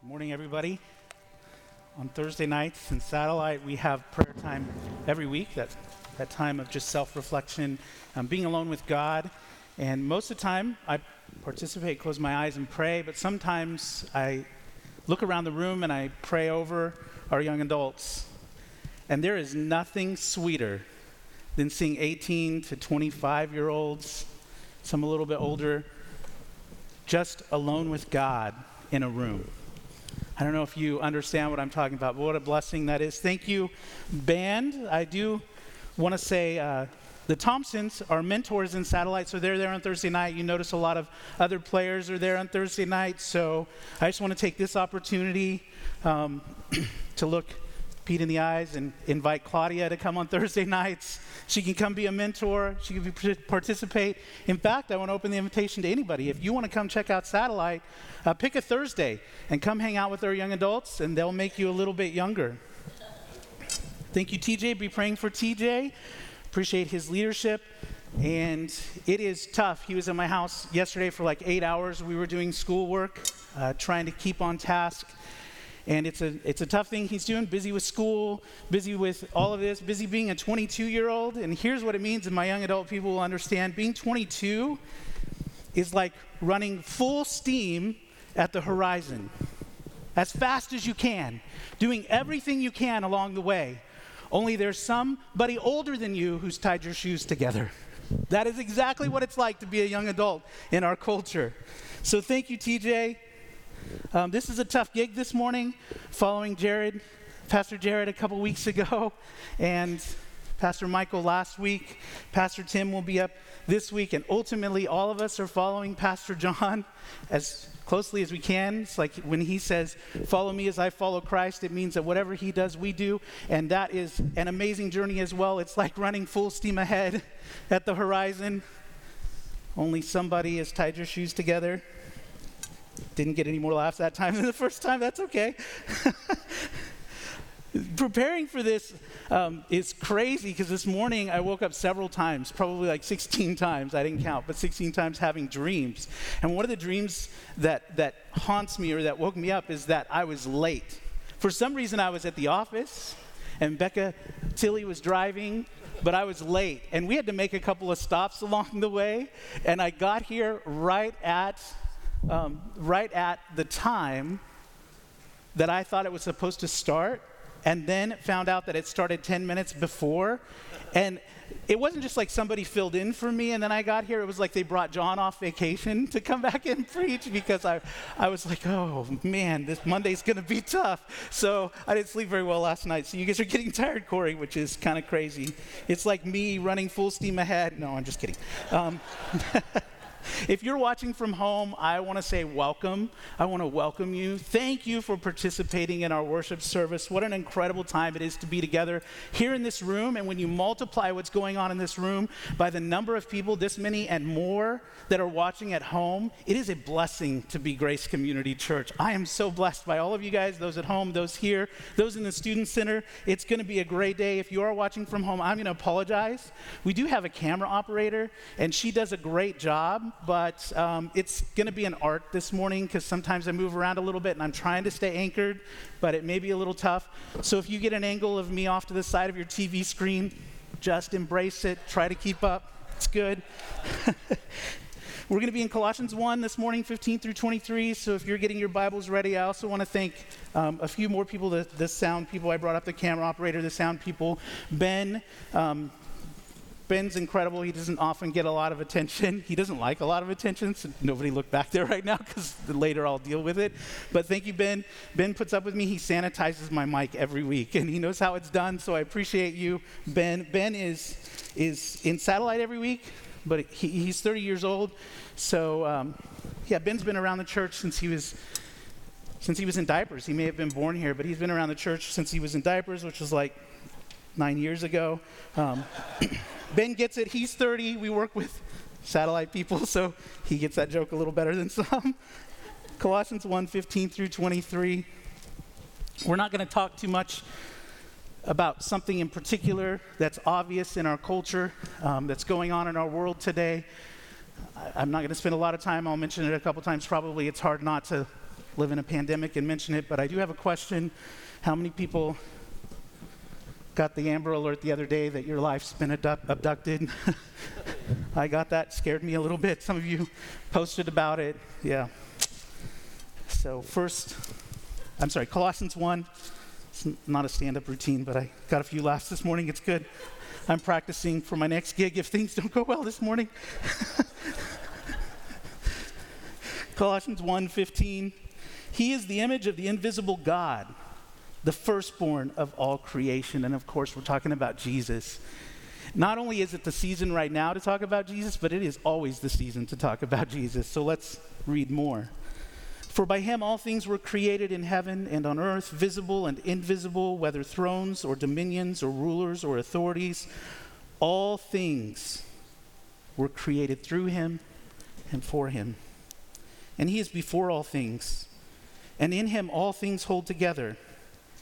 Good morning, everybody. On Thursday nights in Satellite, we have prayer time every week. That, that time of just self reflection, um, being alone with God. And most of the time, I participate, close my eyes, and pray. But sometimes I look around the room and I pray over our young adults. And there is nothing sweeter than seeing 18 to 25 year olds, some a little bit older, just alone with God in a room. I don't know if you understand what I'm talking about, but what a blessing that is. Thank you, band. I do want to say uh, the Thompsons are mentors in satellite, so they're there on Thursday night. You notice a lot of other players are there on Thursday night, so I just want to take this opportunity um, to look Pete in the eyes and invite Claudia to come on Thursday nights. She can come be a mentor. She can be, participate. In fact, I want to open the invitation to anybody. If you want to come check out Satellite, uh, pick a Thursday and come hang out with our young adults, and they'll make you a little bit younger. Thank you, TJ. Be praying for TJ. Appreciate his leadership. And it is tough. He was in my house yesterday for like eight hours. We were doing schoolwork, uh, trying to keep on task. And it's a, it's a tough thing he's doing, busy with school, busy with all of this, busy being a 22 year old. And here's what it means, and my young adult people will understand being 22 is like running full steam at the horizon, as fast as you can, doing everything you can along the way. Only there's somebody older than you who's tied your shoes together. That is exactly what it's like to be a young adult in our culture. So thank you, TJ. Um, this is a tough gig this morning, following Jared, Pastor Jared, a couple weeks ago, and Pastor Michael last week. Pastor Tim will be up this week, and ultimately, all of us are following Pastor John as closely as we can. It's like when he says, Follow me as I follow Christ, it means that whatever he does, we do. And that is an amazing journey as well. It's like running full steam ahead at the horizon. Only somebody has tied your shoes together didn't get any more laughs that time than the first time. That's okay. Preparing for this um, is crazy because this morning I woke up several times, probably like 16 times. I didn't count, but 16 times having dreams. And one of the dreams that, that haunts me or that woke me up is that I was late. For some reason, I was at the office and Becca Tilly was driving, but I was late. And we had to make a couple of stops along the way. And I got here right at um, right at the time that I thought it was supposed to start, and then found out that it started 10 minutes before. And it wasn't just like somebody filled in for me and then I got here. It was like they brought John off vacation to come back and preach because I, I was like, oh man, this Monday's going to be tough. So I didn't sleep very well last night. So you guys are getting tired, Corey, which is kind of crazy. It's like me running full steam ahead. No, I'm just kidding. Um, If you're watching from home, I want to say welcome. I want to welcome you. Thank you for participating in our worship service. What an incredible time it is to be together here in this room. And when you multiply what's going on in this room by the number of people, this many and more that are watching at home, it is a blessing to be Grace Community Church. I am so blessed by all of you guys, those at home, those here, those in the Student Center. It's going to be a great day. If you are watching from home, I'm going to apologize. We do have a camera operator, and she does a great job but um, it's going to be an art this morning because sometimes I move around a little bit and I'm trying to stay anchored, but it may be a little tough. So if you get an angle of me off to the side of your TV screen, just embrace it, try to keep up. It's good. We're going to be in Colossians 1 this morning, 15 through 23. So if you're getting your Bibles ready, I also want to thank um, a few more people, the, the, sound people. I brought up the camera operator, the sound people. Ben, um, Ben's incredible. He doesn't often get a lot of attention. He doesn't like a lot of attention, so nobody look back there right now because later I'll deal with it. But thank you, Ben. Ben puts up with me. He sanitizes my mic every week, and he knows how it's done, so I appreciate you, Ben. Ben is, is in satellite every week, but he, he's 30 years old. So, um, yeah, Ben's been around the church since he was since he was in diapers. He may have been born here, but he's been around the church since he was in diapers, which was like nine years ago. Um, Ben gets it. He's 30. We work with satellite people, so he gets that joke a little better than some. Colossians 1 15 through 23. We're not going to talk too much about something in particular that's obvious in our culture, um, that's going on in our world today. I, am not going to spend a lot of time. I'll mention it a couple times. Probably it's hard not to live in a pandemic and mention it, but I do have a question. How many people got the Amber Alert the other day that your life's been abducted? I got that, scared me a little bit. Some of you posted about it. Yeah. So, first, I'm sorry, Colossians 1. It's not a stand up routine, but I got a few laughs this morning. It's good. I'm practicing for my next gig if things don't go well this morning. Colossians 1:15 He is the image of the invisible God, the firstborn of all creation. And of course, we're talking about Jesus. Not only is it the season right now to talk about Jesus, but it is always the season to talk about Jesus. So let's read more. For by him all things were created in heaven and on earth, visible and invisible, whether thrones or dominions or rulers or authorities. All things were created through him and for him. And he is before all things. And in him all things hold together.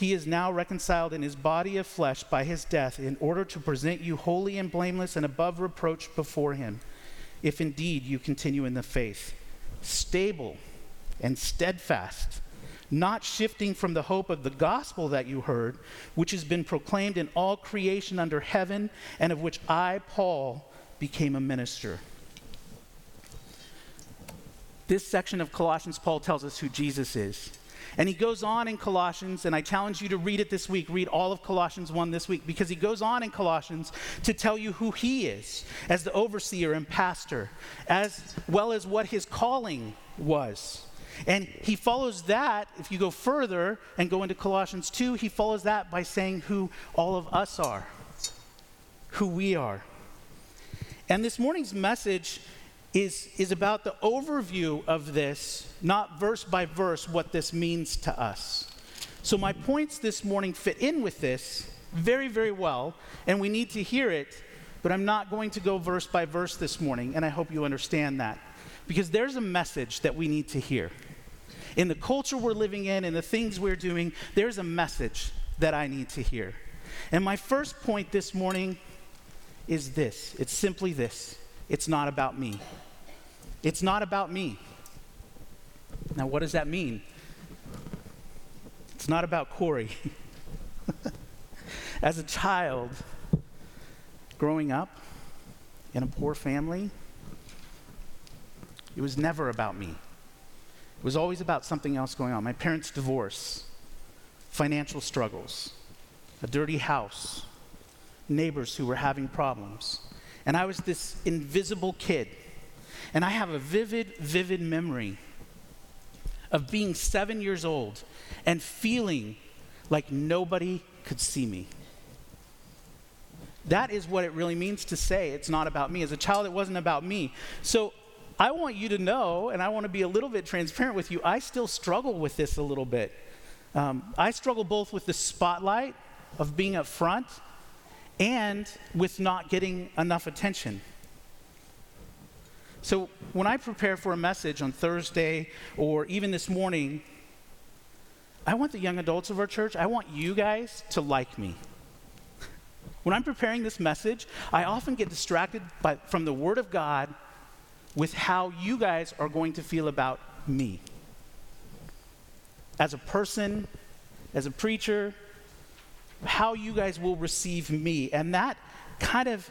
he is now reconciled in his body of flesh by his death, in order to present you holy and blameless and above reproach before him, if indeed you continue in the faith, stable and steadfast not shifting from the hope of the gospel that you heard, which has been proclaimed in all creation under heaven, and of which I, Paul, became a minister. This section of Colossians, Paul tells us who Jesus is. And he goes on in Colossians, and I challenge you to read it this week. Read all of Colossians 1 this week, because he goes on in Colossians to tell you who he is as the overseer and pastor, as well as what his calling was. And he follows that, if you go further and go into Colossians 2, he follows that by saying who all of us are, who we are. And this morning's message is, is about the overview of this, not verse by verse, what this means to us. So, my points this morning fit in with this very, very well, and we need to hear it, but I'm not going to go verse by verse this morning, and I hope you understand that. Because there's a message that we need to hear in the culture we're living in and the things we're doing, there's a message that I need to hear. And my first point this morning is this it's simply this it's not about me. It's not about me. Now, what does that mean? It's not about Corey. As a child, growing up in a poor family, it was never about me. It was always about something else going on. My parents' divorce, financial struggles, a dirty house, neighbors who were having problems. And I was this invisible kid. And I have a vivid, vivid memory of being seven years old and feeling like nobody could see me. That is what it really means to say it's not about me. As a child, it wasn't about me. So I want you to know, and I want to be a little bit transparent with you, I still struggle with this a little bit. Um, I struggle both with the spotlight of being up front and with not getting enough attention. So when I prepare for a message on Thursday or even this morning, I want the young adults of our church, I want you guys to like me. When I'm preparing this message, I often get distracted by, from the Word of God with how you guys are going to feel about me. As a person, as a preacher, how you guys will receive me. And that kind of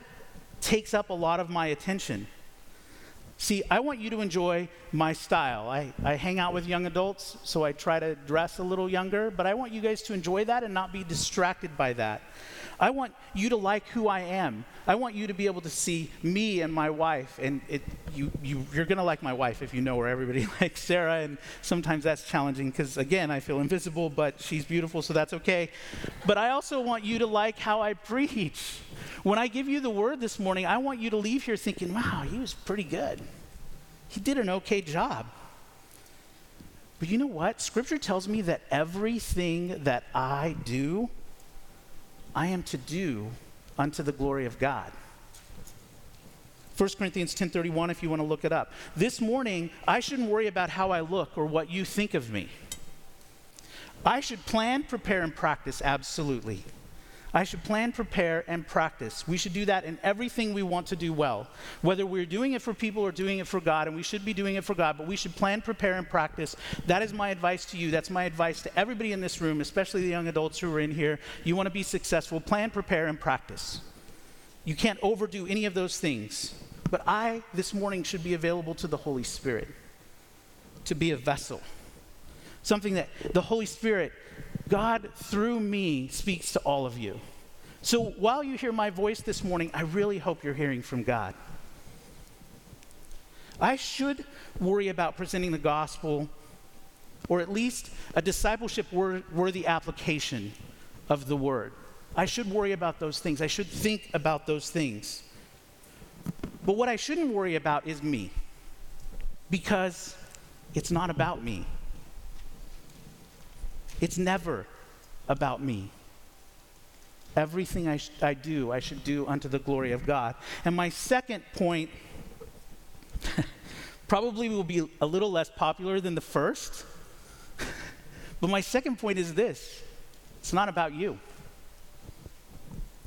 takes up a lot of my attention. See, I want you to enjoy my style. I, I hang out with young adults, so I try to dress a little younger, but I want you guys to enjoy that and not be distracted by that. I want you to like who I am. I want you to be able to see me and my wife. And it, you, you, you're going to like my wife if you know her. Everybody likes Sarah. And sometimes that's challenging because, again, I feel invisible, but she's beautiful, so that's okay. But I also want you to like how I preach. When I give you the word this morning, I want you to leave here thinking, wow, he was pretty good. He did an okay job. But you know what? Scripture tells me that everything that I do I am to do unto the glory of God. 1 Corinthians 10:31 if you want to look it up. This morning, I shouldn't worry about how I look or what you think of me. I should plan, prepare and practice absolutely. I should plan, prepare, and practice. We should do that in everything we want to do well. Whether we're doing it for people or doing it for God, and we should be doing it for God, but we should plan, prepare, and practice. That is my advice to you. That's my advice to everybody in this room, especially the young adults who are in here. You want to be successful, plan, prepare, and practice. You can't overdo any of those things. But I, this morning, should be available to the Holy Spirit to be a vessel. Something that the Holy Spirit God, through me, speaks to all of you. So while you hear my voice this morning, I really hope you're hearing from God. I should worry about presenting the gospel, or at least a discipleship worthy application of the word. I should worry about those things. I should think about those things. But what I shouldn't worry about is me, because it's not about me. It's never about me. Everything I, sh- I do, I should do unto the glory of God. And my second point probably will be a little less popular than the first. but my second point is this it's not about you.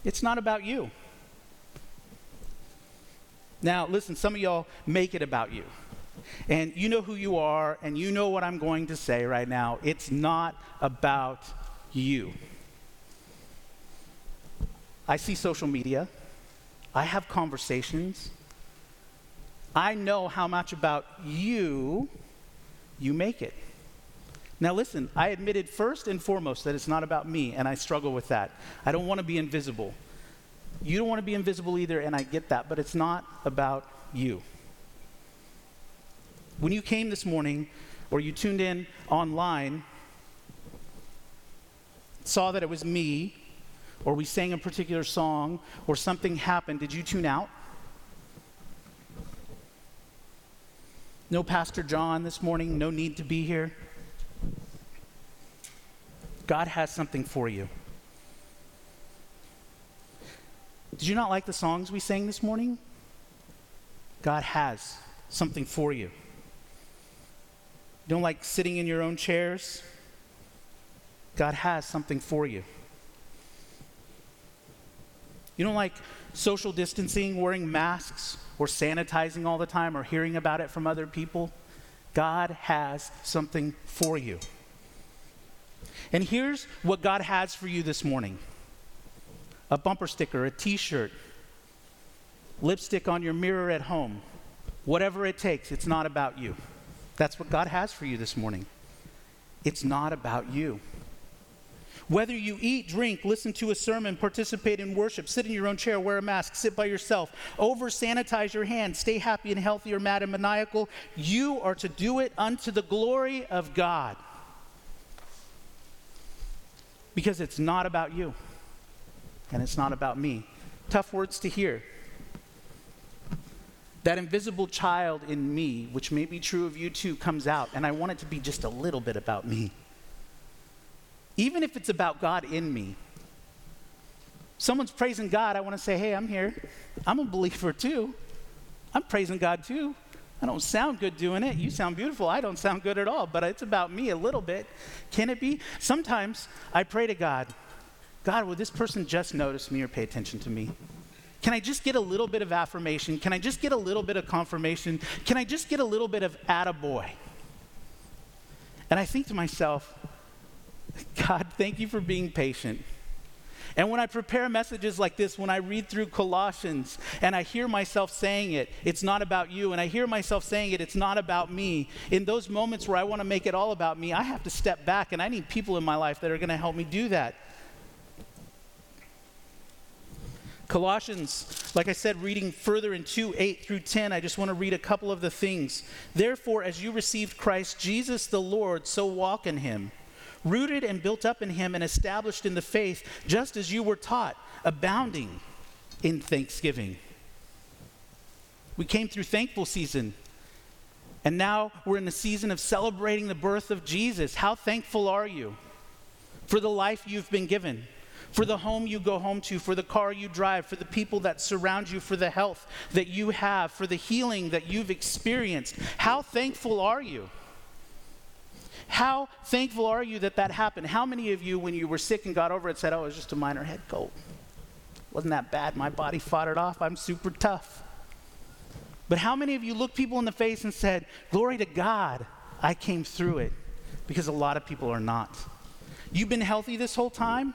It's not about you. Now, listen, some of y'all make it about you. And you know who you are, and you know what I'm going to say right now. It's not about you. I see social media, I have conversations. I know how much about you you make it. Now, listen, I admitted first and foremost that it's not about me, and I struggle with that. I don't want to be invisible. You don't want to be invisible either, and I get that, but it's not about you. When you came this morning or you tuned in online, saw that it was me, or we sang a particular song, or something happened, did you tune out? No Pastor John this morning, no need to be here. God has something for you. Did you not like the songs we sang this morning? God has something for you. Don't like sitting in your own chairs? God has something for you. You don't like social distancing, wearing masks, or sanitizing all the time, or hearing about it from other people? God has something for you. And here's what God has for you this morning a bumper sticker, a t shirt, lipstick on your mirror at home, whatever it takes, it's not about you. That's what God has for you this morning. It's not about you. Whether you eat, drink, listen to a sermon, participate in worship, sit in your own chair, wear a mask, sit by yourself, over sanitize your hands, stay happy and healthy or mad and maniacal, you are to do it unto the glory of God. Because it's not about you and it's not about me. Tough words to hear. That invisible child in me, which may be true of you too, comes out, and I want it to be just a little bit about me. Even if it's about God in me. Someone's praising God, I want to say, hey, I'm here. I'm a believer too. I'm praising God too. I don't sound good doing it. You sound beautiful. I don't sound good at all, but it's about me a little bit. Can it be? Sometimes I pray to God, God, will this person just notice me or pay attention to me? Can I just get a little bit of affirmation? Can I just get a little bit of confirmation? Can I just get a little bit of attaboy? And I think to myself, God, thank you for being patient. And when I prepare messages like this, when I read through Colossians and I hear myself saying it, it's not about you, and I hear myself saying it, it's not about me, in those moments where I want to make it all about me, I have to step back, and I need people in my life that are going to help me do that. Colossians, like I said, reading further in 2 8 through 10, I just want to read a couple of the things. Therefore, as you received Christ Jesus the Lord, so walk in him, rooted and built up in him and established in the faith, just as you were taught, abounding in thanksgiving. We came through thankful season. And now we're in the season of celebrating the birth of Jesus. How thankful are you for the life you've been given? For the home you go home to, for the car you drive, for the people that surround you, for the health that you have, for the healing that you've experienced. How thankful are you? How thankful are you that that happened? How many of you, when you were sick and got over it, said, Oh, it was just a minor head cold? Wasn't that bad? My body fought it off. I'm super tough. But how many of you looked people in the face and said, Glory to God, I came through it? Because a lot of people are not. You've been healthy this whole time?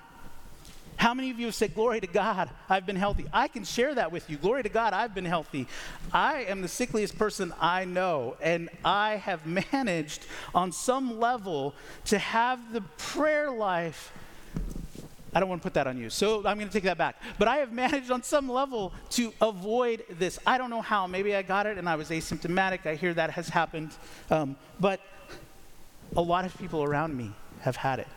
How many of you have said, Glory to God, I've been healthy? I can share that with you. Glory to God, I've been healthy. I am the sickliest person I know, and I have managed on some level to have the prayer life. I don't want to put that on you, so I'm going to take that back. But I have managed on some level to avoid this. I don't know how. Maybe I got it and I was asymptomatic. I hear that has happened. Um, but a lot of people around me have had it.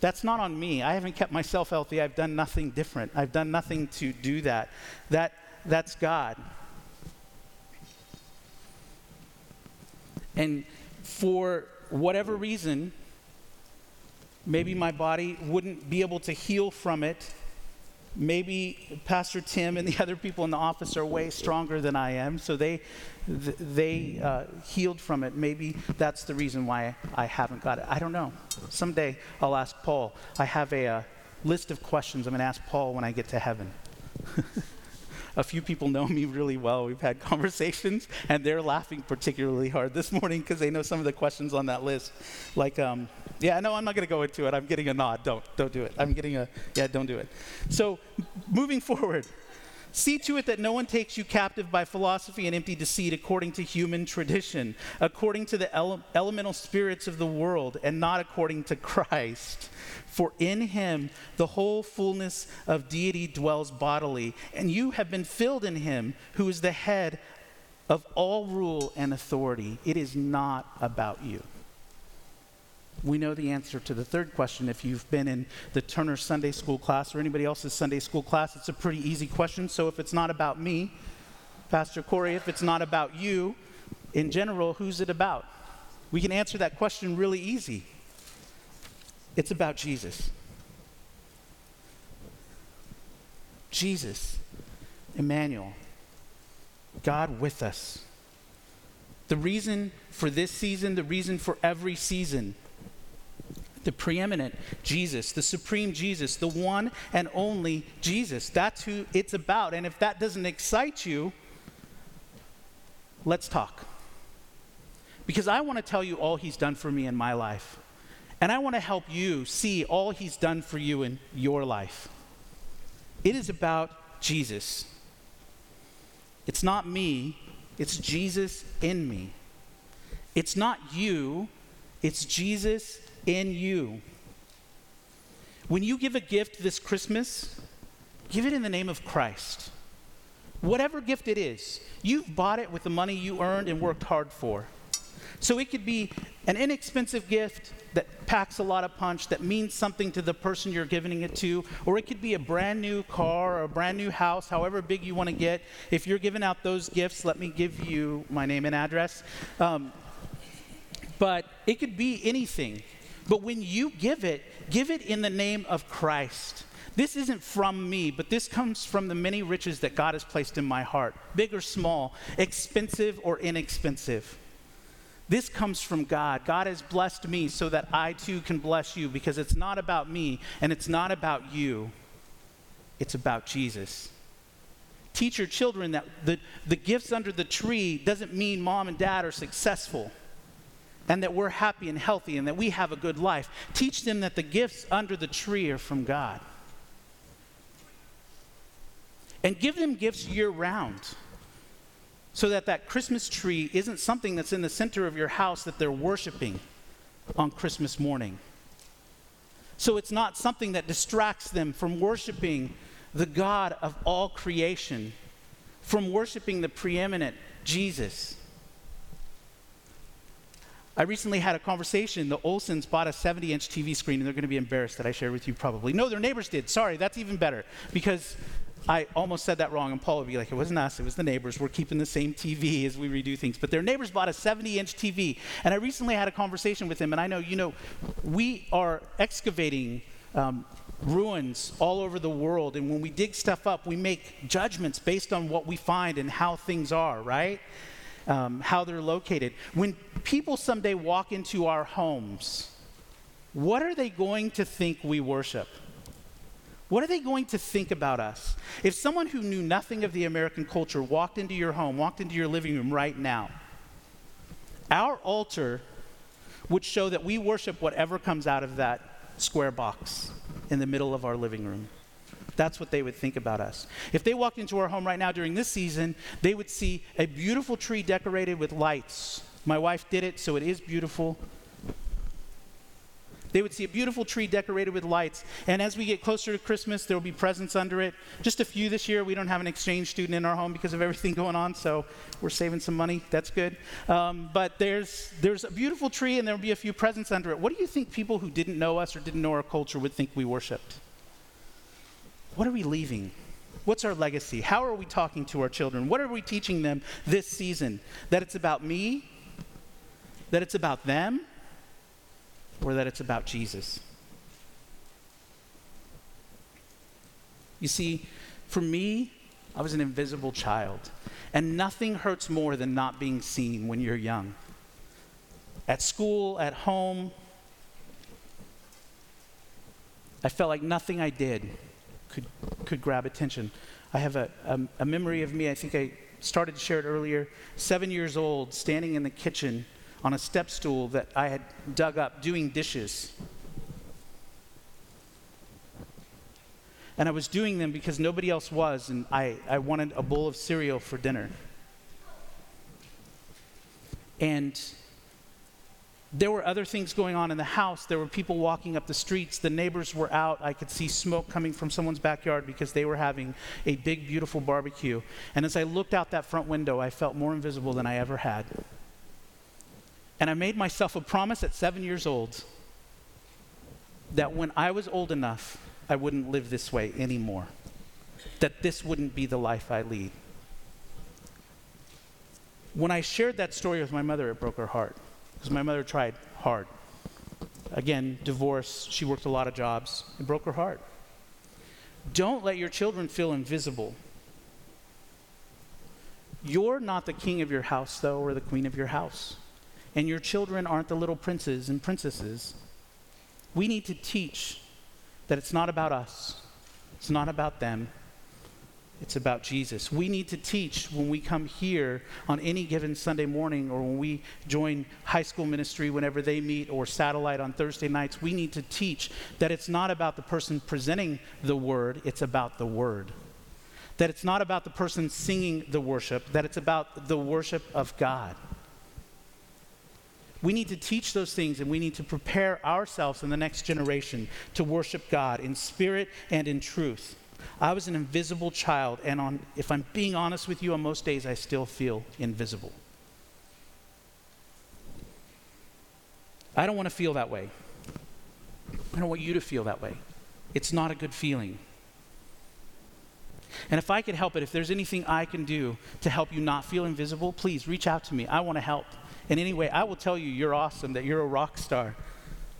That's not on me. I haven't kept myself healthy. I've done nothing different. I've done nothing to do that. That that's God. And for whatever reason, maybe my body wouldn't be able to heal from it maybe Pastor Tim and the other people in the office are way stronger than I am, so they they uh, healed from it. Maybe that's the reason why I haven't got it. I don't know. Someday I'll ask Paul. I have a, a uh, list of questions I'm going to ask Paul when I get to heaven. a few people know me really well. We've had conversations, and they're laughing particularly hard this morning because they know some of the questions on that list. Like, um, yeah, no, I'm not going to go into it. I'm getting a nod. Don't, don't do it. I'm getting a, yeah, don't do it. So, moving forward, See to it that no one takes you captive by philosophy and empty deceit according to human tradition, according to the ele- elemental spirits of the world, and not according to Christ. For in him the whole fullness of deity dwells bodily, and you have been filled in him who is the head of all rule and authority. It is not about you we know the answer to the third question if you've been in the Turner Sunday School class or anybody else's Sunday School class. It's a pretty easy question. So if it's not about me, Pastor Corey, if it's not about you, in general, who's it about? We can answer that question really easy. It's about Jesus. Jesus, Immanuel, God with us. The reason for this season, the reason for every season the preeminent Jesus, the supreme Jesus, the one and only Jesus. That's who it's about. And if that doesn't excite you, let's talk. Because I want to tell you all he's done for me in my life. And I want to help you see all he's done for you in your life. It is about Jesus. It's not me, it's Jesus in me. It's not you, it's Jesus in you. When you give a gift this Christmas, give it in the name of Christ. Whatever gift it is, you've bought it with the money you earned and worked hard for. So it could be an inexpensive gift that packs a lot of punch, that means something to the person you're giving it to, or it could be a brand new car or a brand new house, however big you want to get. If you're giving out those gifts, let me give you my name and address. Um, but it could be anything. But when you give it, give it in the name of Christ. This isn't from me, but this comes from the many riches that God has placed in my heart, big or small, expensive or inexpensive. This comes from God. God has blessed me so that I too can bless you because it's not about me and it's not about you, it's about Jesus. Teach your children that the, the gifts under the tree doesn't mean mom and dad are successful and that we're happy and healthy and that we have a good life. Teach them that the gifts under the tree are from God. And give them gifts year round so that that Christmas tree isn't something that's in the center of your house that they're worshiping on Christmas morning. So it's not something that distracts them from worshiping the God of all creation, from worshiping the preeminent Jesus. I recently had a conversation. The Olsons bought a 70 inch TV screen, and they're going to be embarrassed that I shared with you probably. No, their neighbors did. Sorry, that's even better because I almost said that wrong, and Paul would be like, it wasn't us, it was the neighbors. We're keeping the same TV as we redo things. But their neighbors bought a 70 inch TV, and I recently had a conversation with him, and I know, you know, we are excavating um, ruins all over the world. And when we dig stuff up, we make judgments based on what we find and how things are, right? Um, how they're located. When people someday walk into our homes, what are they going to think we worship? What are they going to think about us? If someone who knew nothing of the American culture walked into your home, walked into your living room right now, our altar would show that we worship whatever comes out of that square box in the middle of our living room. That's what they would think about us. If they walked into our home right now during this season, they would see a beautiful tree decorated with lights. My wife did it, so it is beautiful. They would see a beautiful tree decorated with lights. And as we get closer to Christmas, there will be presents under it. Just a few this year. We don't have an exchange student in our home because of everything going on, so we're saving some money. That's good. Um, but there's, there's a beautiful tree, and there will be a few presents under it. What do you think people who didn't know us or didn't know our culture would think we worshiped? What are we leaving? What's our legacy? How are we talking to our children? What are we teaching them this season? That it's about me? That it's about them? or that it's about Jesus. You see, for me, I was an invisible child, and nothing hurts more than not being seen when you're young. At school, at home, I felt like nothing I did could, could grab attention. I have a, a, a memory of me, I think I started to share it earlier, seven years old, standing in the kitchen on a step stool that I had dug up doing dishes. And I was doing them because nobody else was, and I, I wanted a bowl of cereal for dinner. And there were other things going on in the house. There were people walking up the streets. The neighbors were out. I could see smoke coming from someone's backyard because they were having a big, beautiful barbecue. And as I looked out that front window, I felt more invisible than I ever had. And I made myself a promise at seven years old that when I was old enough, I wouldn't live this way anymore. That this wouldn't be the life I lead. When I shared that story with my mother, it broke her heart because my mother tried hard. Again, divorce, she worked a lot of jobs. It broke her heart. Don't let your children feel invisible. You're not the king of your house, though, or the queen of your house and your children aren't the little princes and princesses. We need to teach that it's not about us, it's not about them, it's about Jesus. We need to teach when we come here on any given Sunday morning or when we join high school ministry whenever they meet or satellite on Thursday nights. We need to teach that it's not about the person presenting the word, it's about the word. That it's not about the person singing the worship, that it's about the worship of God. We need to teach those things and we need to prepare ourselves and the next generation to worship God in spirit and in truth. I was an invisible child, and on, if I'm being honest with you, on most days I still feel invisible. I don't want to feel that way. I don't want you to feel that way. It's not a good feeling. And if I could help it, if there's anything I can do to help you not feel invisible, please reach out to me. I want to help in any way, I will tell you you're awesome, that you're a rock star.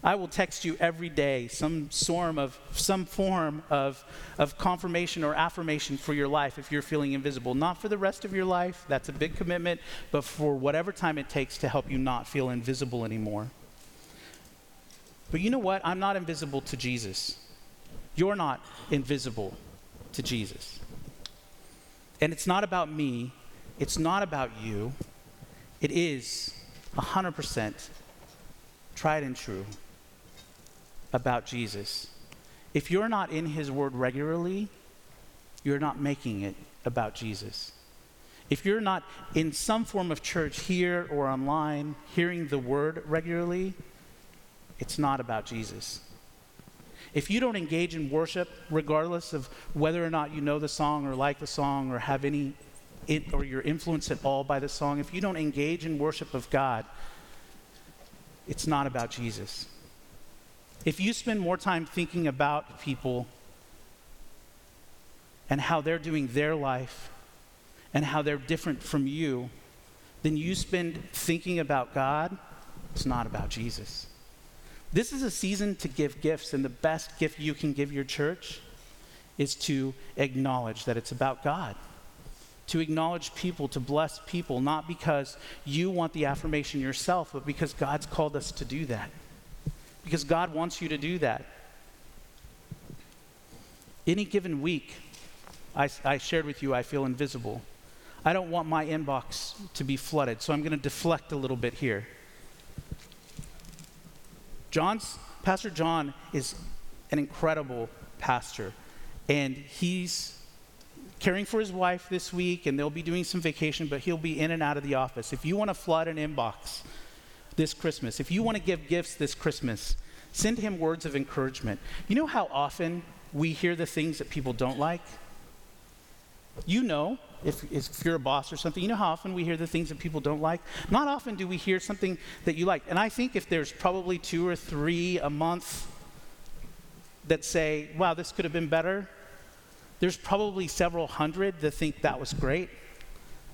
I will text you every day some form of some form of, of confirmation or affirmation for your life if you're feeling invisible. Not for the rest of your life, that's a big commitment, but for whatever time it takes to help you not feel invisible anymore. But you know what? I'm not invisible to Jesus. You're not invisible to Jesus. And it's not about me, it's not about you. It is 100% tried and true about Jesus. If you're not in his word regularly, you're not making it about Jesus. If you're not in some form of church here or online hearing the word regularly, it's not about Jesus. If you don't engage in worship, regardless of whether or not you know the song or like the song or have any it, or you're influenced at all by the song, if you don't engage in worship of God, it's not about Jesus. If you spend more time thinking about people and how they're doing their life and how they're different from you, then you spend thinking about God, it's not about Jesus. This is a season to give gifts, and the best gift you can give your church is to acknowledge that it's about God. To acknowledge people, to bless people, not because you want the affirmation yourself, but because God's called us to do that. Because God wants you to do that. Any given week, I, I shared with you, I feel invisible. I don't want my inbox to be flooded, so I'm going to deflect a little bit here. John's, Pastor John is an incredible pastor, and he's caring for his wife this week, and they'll be doing some vacation, but he'll be in and out of the office. If you want to flood an inbox this Christmas, if you want to give gifts this Christmas, send him words of encouragement. You know how often we hear the things that people don't like? You know, if, if you're a boss or something, you know how often we hear the things that people don't like? Not often do we hear something that you like. And I think if there's probably two or three a month that say, wow, this could have been better, there's probably several hundred that think that was great.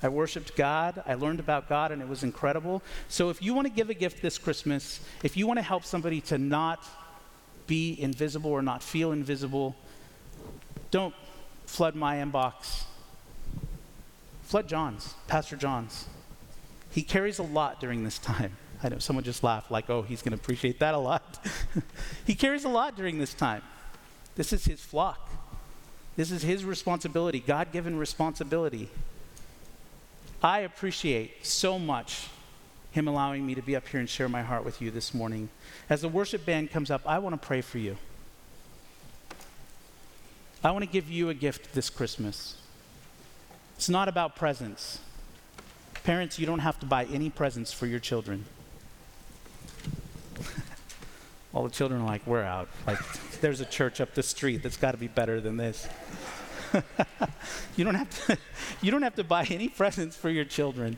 I worshiped God. I learned about God, and it was incredible. So, if you want to give a gift this Christmas, if you want to help somebody to not be invisible or not feel invisible, don't flood my inbox Flood John's, Pastor John's. He carries a lot during this time. I know someone just laughed, like, oh, he's going to appreciate that a lot. he carries a lot during this time. This is his flock. This is his responsibility, God given responsibility. I appreciate so much him allowing me to be up here and share my heart with you this morning. As the worship band comes up, I want to pray for you. I want to give you a gift this Christmas. It's not about presents. Parents, you don't have to buy any presents for your children. All the children are like, we're out. Like, there's a church up the street that's got to be better than this. you, don't have to, you don't have to buy any presents for your children.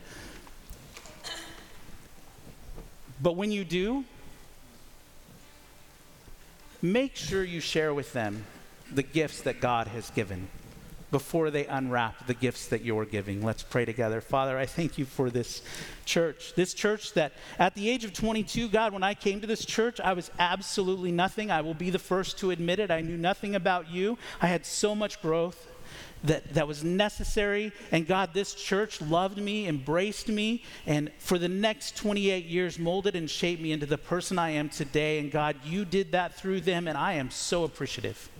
But when you do, make sure you share with them the gifts that God has given before they unwrap the gifts that you're giving. Let's pray together. Father, I thank you for this church. This church that at the age of 22, God, when I came to this church, I was absolutely nothing. I will be the first to admit it. I knew nothing about you. I had so much growth that, that was necessary. And God, this church loved me, embraced me, and for the next 28 years molded and shaped me into the person I am today. And God, you did that through them, and I am so appreciative.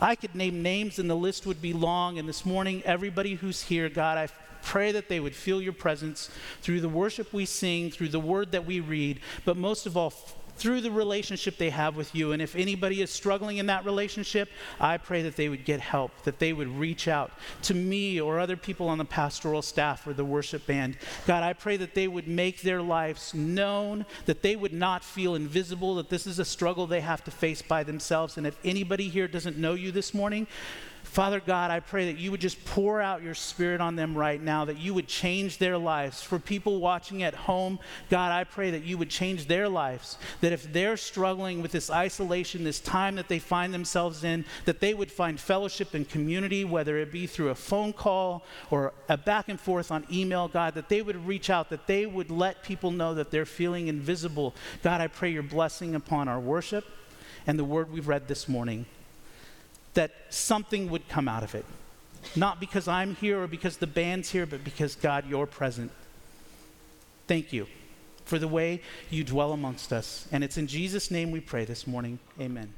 I could name names and the list would be long. And this morning, everybody who's here, God, I pray that they would feel your presence through the worship we sing, through the word that we read, but most of all, through the relationship they have with you. And if anybody is struggling in that relationship, I pray that they would get help, that they would reach out to me or other people on the pastoral staff or the worship band. God, I pray that they would make their lives known, that they would not feel invisible, that this is a struggle they have to face by themselves. And if anybody here doesn't know you this morning, Father God, I pray that you would just pour out your spirit on them right now, that you would change their lives. For people watching at home, God, I pray that you would change their lives. That if they're struggling with this isolation, this time that they find themselves in, that they would find fellowship and community, whether it be through a phone call or a back and forth on email, God, that they would reach out, that they would let people know that they're feeling invisible. God, I pray your blessing upon our worship and the word we've read this morning that something would come out of it. Not because I'm here or because the band's here, but because, God, you're present. Thank you for the way you dwell amongst us. And it's in Jesus' name we pray this morning. Amen.